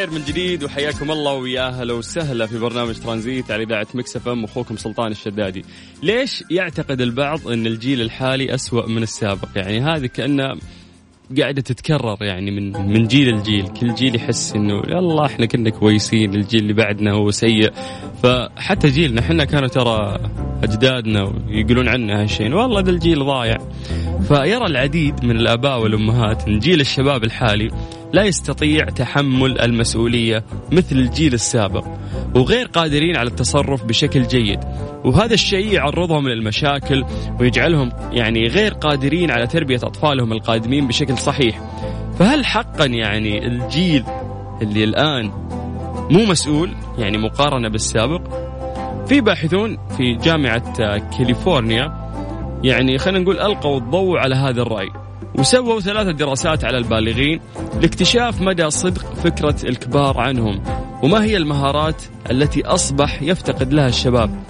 بالخير من جديد وحياكم الله ويا أهلا وسهلا في برنامج ترانزيت على إذاعة Mix FM أخوكم سلطان الشدادي. ليش يعتقد البعض إن الجيل الحالي اسوء من السابق؟ يعني هذه كانه قاعدة تتكرر يعني من من جيل لجيل، كل جيل يحس إنه يلا إحنا كنا كويسين، الجيل اللي بعدنا هو سيء، فحتى جيلنا إحنا كانوا ترى أجدادنا يقولون عنا هالشيء، والله ذا الجيل ضايع. فيرى العديد من الآباء والأمهات ان جيل الشباب الحالي لا يستطيع تحمل المسؤولية مثل الجيل السابق وغير قادرين على التصرف بشكل جيد. وهذا الشيء يعرضهم للمشاكل ويجعلهم يعني غير قادرين على تربية أطفالهم القادمين بشكل صحيح. فهل حقا يعني الجيل اللي الآن مو مسؤول يعني مقارنة بالسابق؟ في باحثون في جامعة كاليفورنيا يعني خلينا نقول ألقوا الضوء على هذا الرأي. وسووا ثلاثة دراسات على البالغين لاكتشاف مدى صدق فكرة الكبار عنهم وما هي المهارات التي أصبح يفتقد لها الشباب.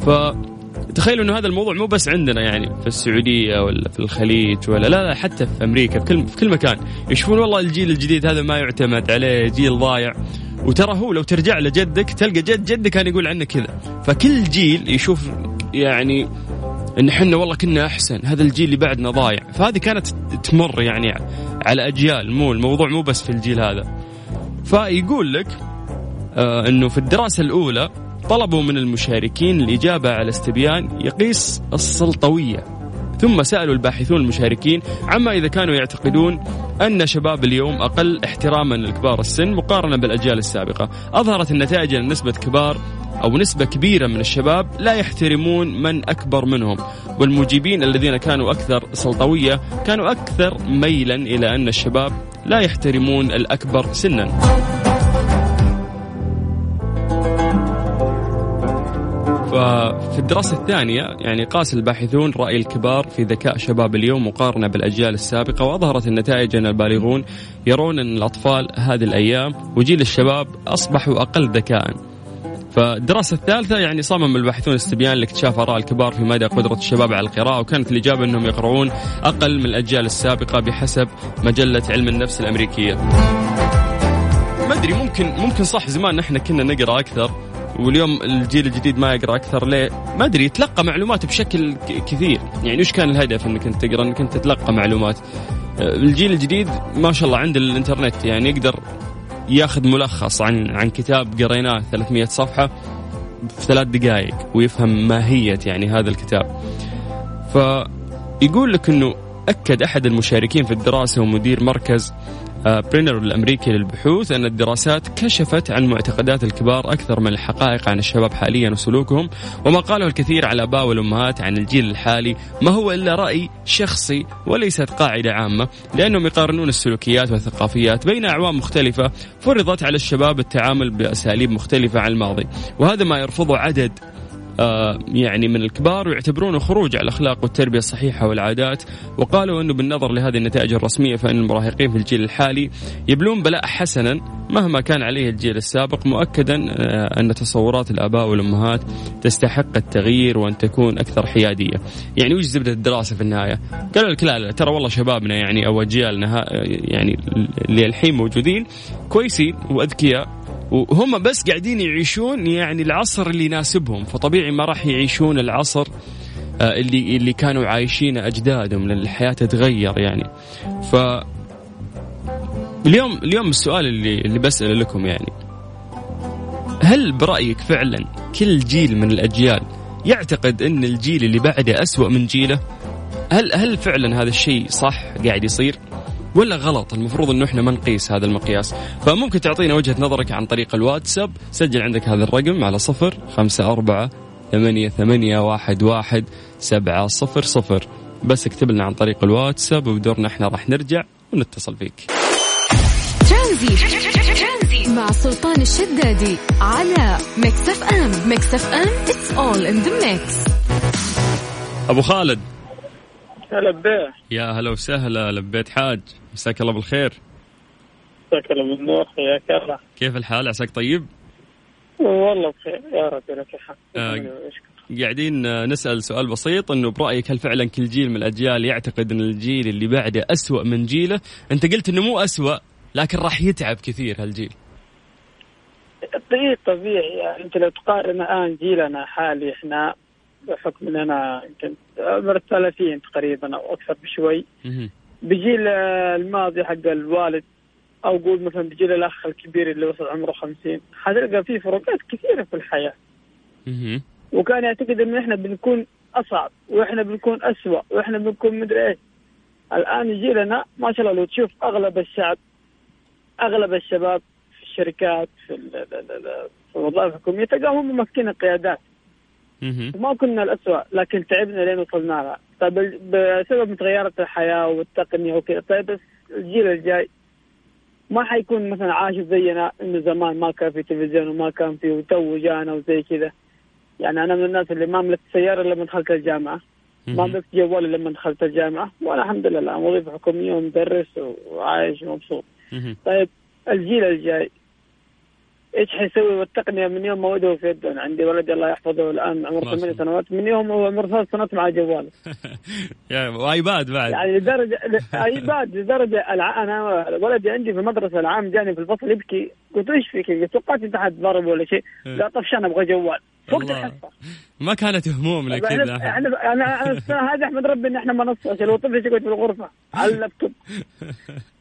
فتخيلوا أنه هذا الموضوع مو بس عندنا يعني في السعودية ولا في الخليج ولا لا لا حتى في أمريكا في كل, في كل مكان. يشوفون والله الجيل الجديد هذا ما يعتمد عليه جيل ضايع. وترى هو لو ترجع لجدك تلقى جد جدك كان يقول عنه كذا. فكل جيل يشوف يعني إن إحنا والله كنا أحسن. هذا الجيل اللي بعدنا ضايع. فهذه كانت تمر يعني على أجيال. مو الموضوع مو بس في الجيل هذا. فيقول لك آه إنه في الدراسة الأولى طلبوا من المشاركين الإجابة على استبيان يقيس السلطوية. ثم سألوا الباحثون المشاركين عما إذا كانوا يعتقدون أن شباب اليوم أقل احتراما لكبار السن مقارنة بالأجيال السابقة. أظهرت النتائج ان نسبة كبار أو نسبة كبيرة من الشباب لا يحترمون من أكبر منهم والمجيبين الذين كانوا أكثر سلطوية كانوا أكثر ميلا إلى أن الشباب لا يحترمون الأكبر سنا. ففي الدراسة الثانية يعني قاس الباحثون رأي الكبار في ذكاء شباب اليوم مقارنة بالأجيال السابقة وأظهرت النتائج أن البالغون يرون أن الأطفال هذه الأيام وجيل الشباب أصبحوا أقل ذكاء. فالدراسة الثالثة يعني صمم الباحثون استبيان لاكتشاف آراء الكبار في مدى قدرة الشباب على القراءة وكانت الإجابة أنهم يقرؤون أقل من الأجيال السابقة بحسب مجلة علم النفس الأمريكية ما أدري ممكن ممكن صح زمان نحن كنا نقرأ أكثر واليوم الجيل الجديد ما يقرأ أكثر ليه؟ ما أدري يتلقى معلومات بشكل كثير، يعني وش كان الهدف إنك أنت تقرأ؟ إنك أنت تتلقى معلومات. الجيل الجديد ما شاء الله عند الإنترنت يعني يقدر ياخذ ملخص عن عن كتاب قريناه 300 صفحة في ثلاث دقائق ويفهم ماهية يعني هذا الكتاب. فيقول لك إنه أكد أحد المشاركين في الدراسة ومدير مركز برينر الأمريكي للبحوث أن الدراسات كشفت عن معتقدات الكبار أكثر من الحقائق عن الشباب حاليا وسلوكهم وما قاله الكثير على الاباء والأمهات عن الجيل الحالي. ما هو إلا رأي شخصي وليست قاعدة عامة لأنهم يقارنون السلوكيات والثقافيات بين أعوام مختلفة فرضت على الشباب التعامل بأساليب مختلفة عن الماضي وهذا ما يرفضه عدد يعني من الكبار ويعتبرونه خروج على الأخلاق والتربية الصحيحة والعادات وقالوا إنه بالنظر لهذه النتائج الرسمية فان المراهقين في الجيل الحالي يبلون بلاء حسنا مهما كان عليه الجيل السابق مؤكدا آه، أن تصورات الآباء والأمهات تستحق التغيير وأن تكون أكثر حيادية. يعني وش زبدة الدراسة في النهاية؟ قالوا لك لا لا ترى والله شبابنا يعني أو أجيالنا يعني اللي الحين موجودين كويسين وأذكياء وهم بس قاعدين يعيشون يعني العصر اللي يناسبهم. فطبيعي ما راح يعيشون العصر آه، اللي اللي كانوا عايشينه أجدادهم لأن الحياة تتغير يعني. ف اليوم اليوم السؤال اللي اللي بسأله لكم يعني هل برأيك فعلا كل جيل من الأجيال يعتقد أن الجيل اللي بعده أسوأ من جيله؟ هل هل فعلا هذا الشيء صح قاعد يصير؟ ولا غلط؟ المفروض إنه إحنا ما نقيس هذا المقياس. فممكن تعطينا وجهة نظرك عن طريق الواتساب. سجل عندك هذا الرقم على صفر خمسة أربعة ثمانية ثمانية واحد واحد سبعة صفر صفر. بس اكتب لنا عن طريق الواتساب وبدورنا إحنا راح نرجع ونتصل فيك. ترانزي. مع سلطان الشدادي على Mix FM Mix FM it's all in the mix. أبو خالد. هلا بيه يا هلا وسهلا لبيت حاج. مساك الله بالخير. مساك الله بالنور حياك الله. كيف الحال؟ عساك طيب؟ والله بخير يا رب لك الحمد. آه. قاعدين نسأل سؤال بسيط إنه برأيك هل فعلا كل جيل من الأجيال يعتقد إن الجيل اللي بعده أسوأ من جيله؟ أنت قلت إنه مو أسوأ لكن راح يتعب كثير هالجيل. طيب طبيعي. يعني أنت لو تقارن الآن جيلنا حالي إحنا بحكم اننا يمكن عمر الثلاثين تقريبا أو أكثر بشوي. بجيل الماضي حق الوالد أو قول مثلا بجيل الأخ الكبير اللي وصل عمره خمسين حتلقى في فروقات كثيرة في الحياة. وكان يعتقد إنه إحنا بنكون أصعب وإحنا بنكون اسوء وإحنا بنكون مدري إيش. الآن جيلنا ما شاء الله لو تشوف أغلب الشعب أغلب الشباب في الشركات في, الوظائف الحكومية تلقاهم ماسكين القيادات. ما كنا الأسوأ لكن تعبنا لين وصلنا لها طيب بسبب متغيرات الحياة والتقنية وكذا طيب بس الجيل الجاي ما حيكون مثلا عايش زينا إنه زمان ما كان في تلفزيون وما كان في وتو جانا وزي كذا. يعني أنا من الناس اللي ما ملكت سيارة لما دخلت الجامعة. ما ملكت جوالي لما دخلت الجامعة. وأنا الحمد لله وظيفه حكومية ومدرس وعايش ومبسوط. طيب الجيل الجاي إيش حيسوي؟ والتقنيه من يوم ما وده في يده. عندي ولدي الله يحفظه الآن عمره ثمان سنوات. من يوم هو عمره ثلاث سنوات مع جواله وآيباد بعد. يعني لدرجه آيباد لدرجة أنا ولدي عندي في المدرسة العام جاني في الفصل يبكي. قلت إيش فيك؟ توقعت أنت حتضرب ولا شيء. قال طفشان أبغى جوال. وقت الحصة. ما كانت هموم لك كذا. إحنا أنا هذا أحمد ربي إن إحنا منصه عشان لو طفل يقعد في الغرفة. على اللابتوب.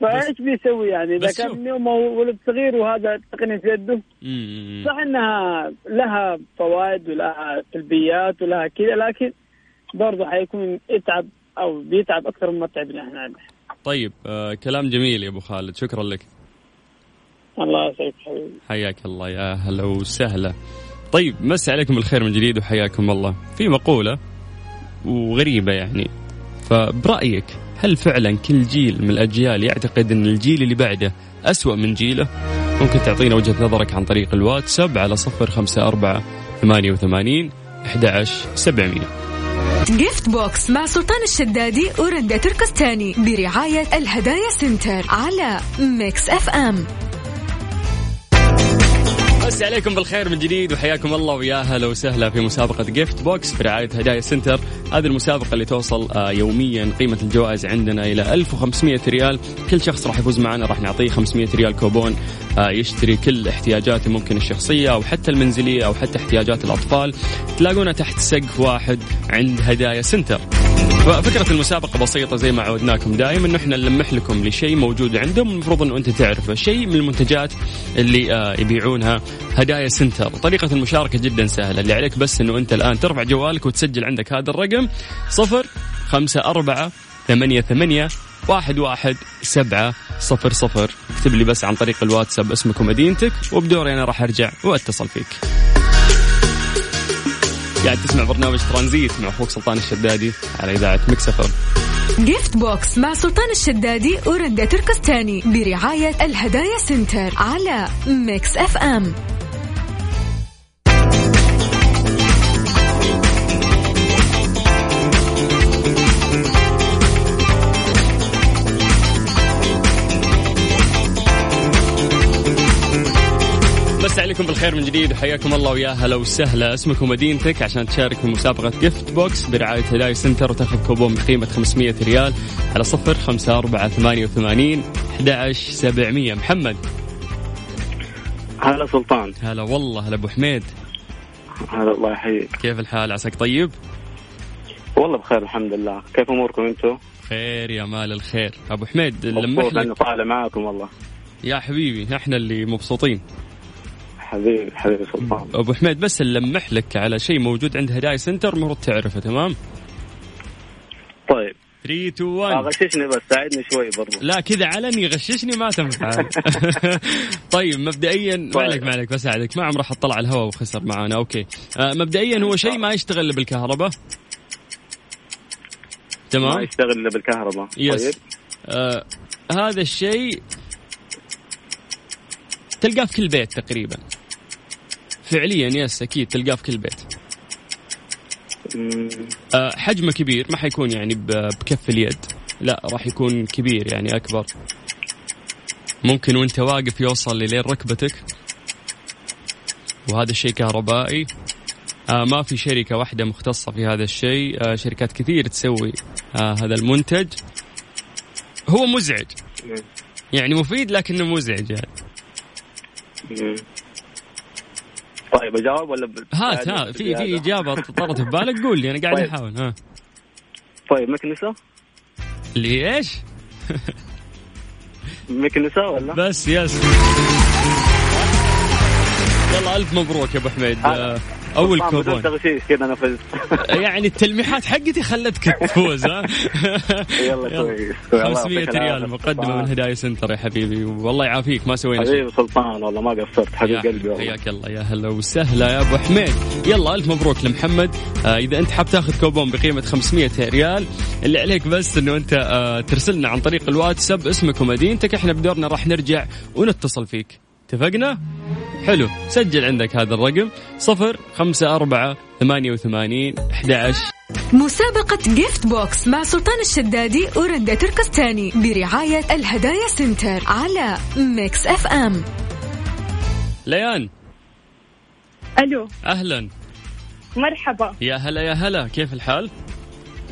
فايش بيسوي يعني؟ إذا كان من يوم ولد صغير وهذا التقنيه في يده. صح إنها لها فوائد ولها سلبيات ولها كذا لكن برضه حيكون يتعب أو بيتعب أكثر مما تعبنا إحنا. عنه. طيب آه كلام جميل يا أبو خالد. شكرا لك. الله يسعدك حبيبي. حياك الله. يا هلا وسهلا. طيب مسي عليكم الخير من جديد وحياكم الله. في مقولة وغريبة يعني. فبرأيك هل فعلا كل جيل من الأجيال يعتقد أن الجيل اللي بعده أسوأ من جيله؟ ممكن تعطينا وجهة نظرك عن طريق الواتساب على صفر خمسة أربعة ثمانية وثمانين أحد سبعمية. Gift Box مع سلطان الشدادي ورندا تركستاني برعاية الهدايا سنتر على Mix FM مسي عليكم بالخير من جديد وحياكم الله ويا هلا وسهلا في مسابقة Gift Box برعاية هدايا سنتر هذه المسابقة اللي توصل آه، يوميا قيمة الجوائز عندنا إلى 1500 ريال. كل شخص راح يفوز معنا راح نعطيه 500 ريال كوبون آه، يشتري كل احتياجاته ممكن الشخصية أو حتى المنزلية أو حتى احتياجات الأطفال. تلاقونا تحت سقف واحد عند هدايا سنتر ففكرة المسابقة بسيطة زي ما عودناكم دائما. إحنا نلمح لكم لشيء موجود عندهم. المفروض انه انت تعرفه، شيء من المنتجات اللي آه يبيعونها هدايا سنتر، طريقة المشاركة جدا سهلة، اللي عليك بس أنه أنت الآن ترفع جوالك وتسجل عندك هذا الرقم صفر خمسة أربعة ثمانية ثمانية واحد واحد سبعة صفر صفر. اكتب لي بس عن طريق الواتساب اسمك ومدينتك وبدوري أنا راح أرجع وأتصل فيك. قاعد تسمع برنامج ترانزيت مع أخوك سلطان الشدادي على إذاعة Mix F Gift Box مع سلطان الشدادي ورندا تركستاني برعاية الهدايا سنتر على Mix FM. مسا عليكم بالخير من جديد. وحياكم الله ويا هلا وسهلا. اسمك ومدينتك عشان تشارك في مسابقة Gift Box برعاية هدايا سنتر وتاخذ كوبون بقيمة 500 ريال على صفر خمسة أربعة ثمانية وثمانين أحد سبعمية. محمد. هلا سلطان. هلا والله هلا أبو حميد. هلا الله يحييك. كيف الحال؟ عساك طيب؟ والله بخير الحمد لله. كيف أموركم أنتم؟ خير يا مال الخير. أبو حميد لمح لك طالع معاكم والله. يا حبيبي إحنا اللي مبسوطين. حبيبي حبيبي سلطان. أبو حميد بس نلمح لك على شيء موجود عند هدايا سنتر المفروض تعرفه تمام؟ طيب. 3 2 1 غششني بس ساعدني شوي برضه لا كذا علني غششني ما تنفع طيب مبدئيا ما طيب. عليك ما عليك بساعدك. ما عمره حط طلع الهواء وخسر معانا. okay. آه مبدئيا هو شيء ما يشتغل إلا بالكهرباء. تمام؟ ما يشتغل إلا بالكهرباء. yes طيب. آه هذا الشيء تلقاه في كل بيت تقريبا. فعليا يس أكيد تلقاه في كل بيت. آه حجمه كبير ما حيكون يعني بكف اليد. لا راح يكون كبير يعني أكبر. ممكن وأنت واقف يوصل لين ركبتك. وهذا الشيء كهربائي. آه ما في شركة واحدة مختصة في هذا الشيء. آه شركات كثير تسوي آه هذا المنتج. هو مزعج. يعني مفيد لكنه مزعج يعني. طيب أجاوب ولا هات ها في في إجابة طرت ببالك قول لي أنا قاعد طيب. أحاول. ها. طيب مكنسة؟ اللي إيش؟ مكنسة ولا؟ بس يس. يلا ألف مبروك يا أبو حميد. اول كوبون تغشيش كذا أنا فزت. يعني التلميحات حقتي خلتك تفوز ها؟ يلا كويس. 500 ريال مقدمة من هدايا سنتر يا حبيبي. والله يعافيك ما سوينا شيء. حبيبي سلطان والله ما قصرت حبيب قلبي والله. حياك الله يا هلا وسهلا يا أبو حميد. يلا ألف مبروك لمحمد. آه إذا أنت حاب تاخذ كوبون بقيمة 500 ريال اللي عليك بس إنه أنت آه ترسلنا عن طريق الواتساب اسمك ومدينتك إحنا بدورنا راح نرجع ونتصل فيك. اتفقنا؟ حلو سجل عندك هذا الرقم صفر خمسة أربعة ثمانية وثمانين أحد مسابقة Gift Box مع سلطان الشدادي ورندا تركستاني برعاية الهدايا سنتر على Mix FM ليان. ألو. أهلا. مرحبا. يا هلا يا هلا كيف الحال؟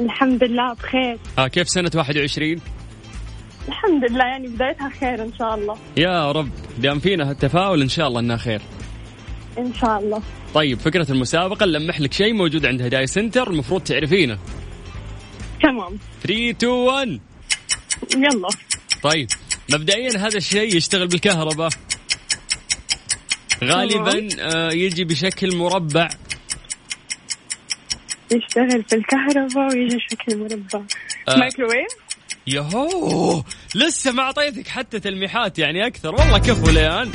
الحمد لله بخير. ها كيف سنة 21؟ الحمد لله يعني بدايتها خير إن شاء الله. يا رب. دام فينا التفاؤل إن شاء الله إنها خير. إن شاء الله. طيب فكرة المسابقة نلمح لك شيء موجود عند هدايا سنتر المفروض تعرفينه. تمام. 3 2 1 يلا. طيب مبدئيا هذا الشيء يشتغل بالكهرباء. غالبا آه يجي بشكل مربع. يشتغل في الكهرباء ويجي بشكل مربع. آه. مايكروويف؟ يهو. لسه ما اعطيتك حتى تلميحات يعني أكثر. والله كفو ليان.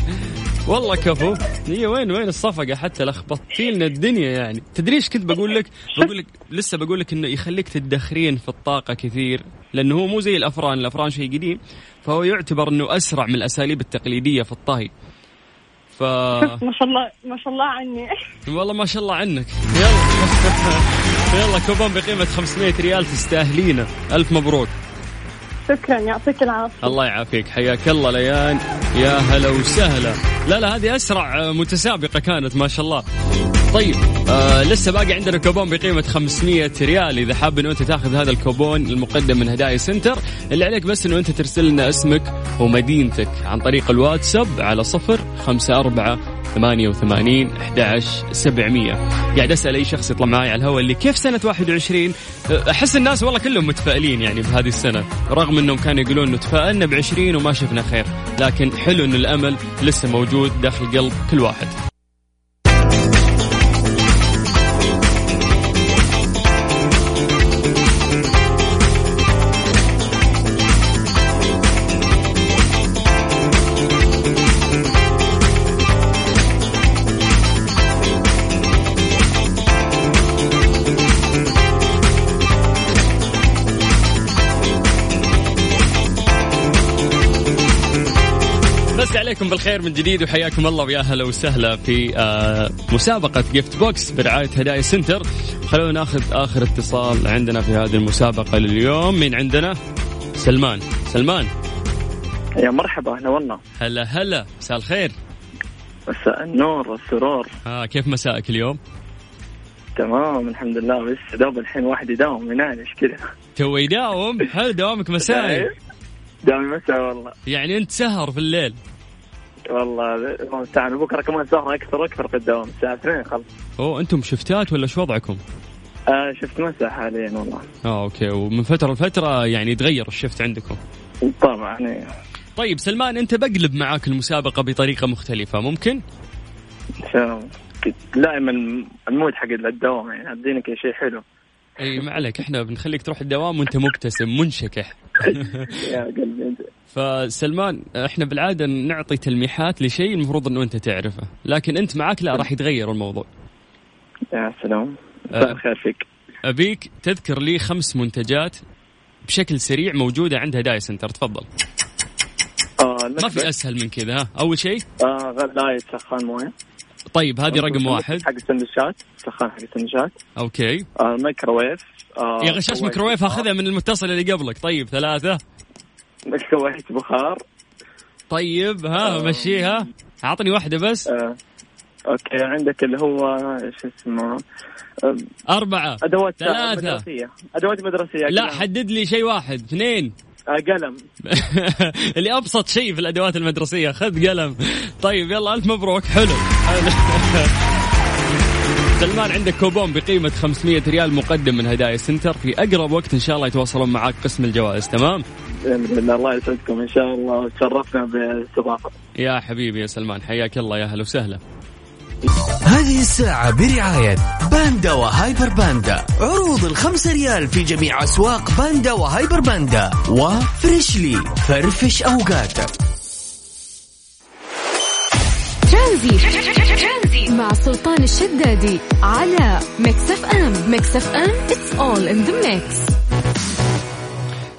والله كفو. هي وين وين الصفقة؟ حتى لخبطتي لنا الدنيا يعني. تدري إيش كنت بقول لك؟ بقول لك لسه بقول لك إنه يخليك تدخرين في الطاقة كثير. لأنه هو مو زي الأفران. الأفران شيء قديم. فهو يعتبر إنه أسرع من الأساليب التقليدية في الطهي. ف ما شاء الله ما شاء الله عني. والله ما شاء الله عنك. يلا. يلا كوبون بقيمة 500 ريال تستاهلينه. ألف مبروك. شكرا يعطيك العافية. الله يعافيك. حياك الله ليان. يا هلا وسهلا. لا لا هذه أسرع متسابقة كانت ما شاء الله. طيب آه لسه باقي عندنا كوبون بقيمة 500 ريال. إذا حاب إنه أنت تاخذ هذا الكوبون المقدم من هدايا سنتر اللي عليك بس إنه أنت ترسل لنا اسمك ومدينتك عن طريق الواتساب على صفر خمسة أربعة 88 11 700 قاعد أسأل أي شخص يطلع معي على الهواء اللي كيف سنة 21 أحس الناس والله كلهم متفائلين يعني بهذه السنة رغم إنهم كانوا يقولون انه تفائلنا ب 20 وما شفنا خير لكن حلو إن الأمل لسه موجود داخل قلب كل واحد. عليكم بالخير من جديد وحياكم الله ويا هلا وسهلا في آه، مسابقة Gift Box برعاية هدايا سنتر. خلونا ناخذ آخر اتصال عندنا في هذه المسابقة لليوم. من عندنا؟ سلمان. سلمان. يا مرحبا أهلا والله. هلا هلا. مساء الخير. مساء النور والسرور. آه كيف مساءك اليوم؟ تمام الحمد لله. بس دوب الحين واحد يداوم ينعنش كذا؟ تو يداوم؟ هل دوامك مسائي؟ دوامي مساء والله. يعني أنت سهر في الليل. والله المستعان بكرة كمان سهرة أكثر وأكثر في الدوام. الساعة 2 خلص اوه أنتم شفتات ولا شو وضعكم؟ آه shift مساء حاليا والله. آه أوكي. ومن فترة لفترة يعني يتغير ال shift عندكم. طبعا يعني. طيب سلمان أنت بقلب معاك المسابقة بطريقة مختلفة ممكن؟ دائما ال mood حق الدوام يعني أدينك شيء حلو. إي ما عليك. إحنا بنخليك تروح الدوام وأنت مبتسم منشكح. يا قلبي. فسلمان إحنا بالعادة نعطي تلميحات لشيء المفروض إنه أنت تعرفه لكن أنت معك لا راح يتغير الموضوع. يا سلام. مساء الخير فيك. أبيك تذكر لي خمس منتجات بشكل سريع موجودة عند هدايا سنتر تفضل. آه ما في أسهل من كذا ها؟ أول شيء؟ آه غلاية سخان موية. طيب هذه رقم واحد. حق السندوتشات سخان حق السندوتشات. أوكي. آه الميكروويف آه يا غشاش ميكروويف. بخار. اخذها من المتصل اللي قبلك. طيب ثلاثة. كويت بخار. طيب ها آه. مشيها أعطني واحدة بس. آه. أوكي عندك اللي هو شو اسمه آه، أربعة أدوات ثلاثة. مدرسية. أدوات مدرسية لا قلم. حدد لي شيء واحد اثنين. آه قلم. اللي أبسط شيء في الأدوات المدرسية. خذ قلم. طيب يلا ألف مبروك. حلو. حلو. سلمان عندك كوبون بقيمة 500 ريال مقدم من هدايا سنتر. في أقرب وقت إن شاء الله يتواصلون معك قسم الجوائز تمام؟ باذن الله يسعدكم إن شاء الله. تشرفنا بالاستضافة. يا حبيبي يا سلمان حياك الله يا أهلا وسهلا. هذه الساعة برعاية باندا وهايبر باندا. عروض الخمسة ريال في جميع أسواق باندا وهايبر باندا. وفريشلي فرفش أوقاتك. ترانزيت مع سلطان الشدادي على Mix FM. Mix FM it's all in the mix.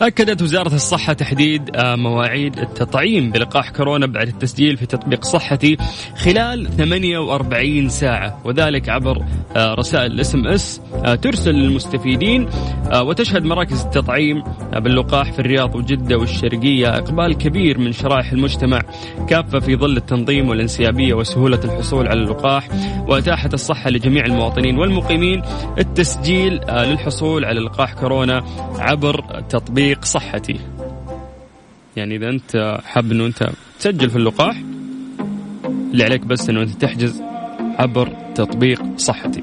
أكدت وزارة الصحة تحديد آه، مواعيد التطعيم بلقاح كورونا بعد التسجيل في تطبيق صحتي خلال 48 ساعة وذلك عبر آه، رسائل ال SMS ترسل للمستفيدين آه، وتشهد مراكز التطعيم آه، باللقاح في الرياض وجدة والشرقية إقبال كبير من شرائح المجتمع كافة في ظل التنظيم والانسيابية وسهولة الحصول على اللقاح وأتاحت الصحة لجميع المواطنين والمقيمين التسجيل آه، للحصول على لقاح كورونا عبر تطبيق صحتي. يعني إذا أنت حاب أنه أنت تسجل في اللقاح اللي عليك بس أنه أنت تحجز عبر تطبيق صحتي.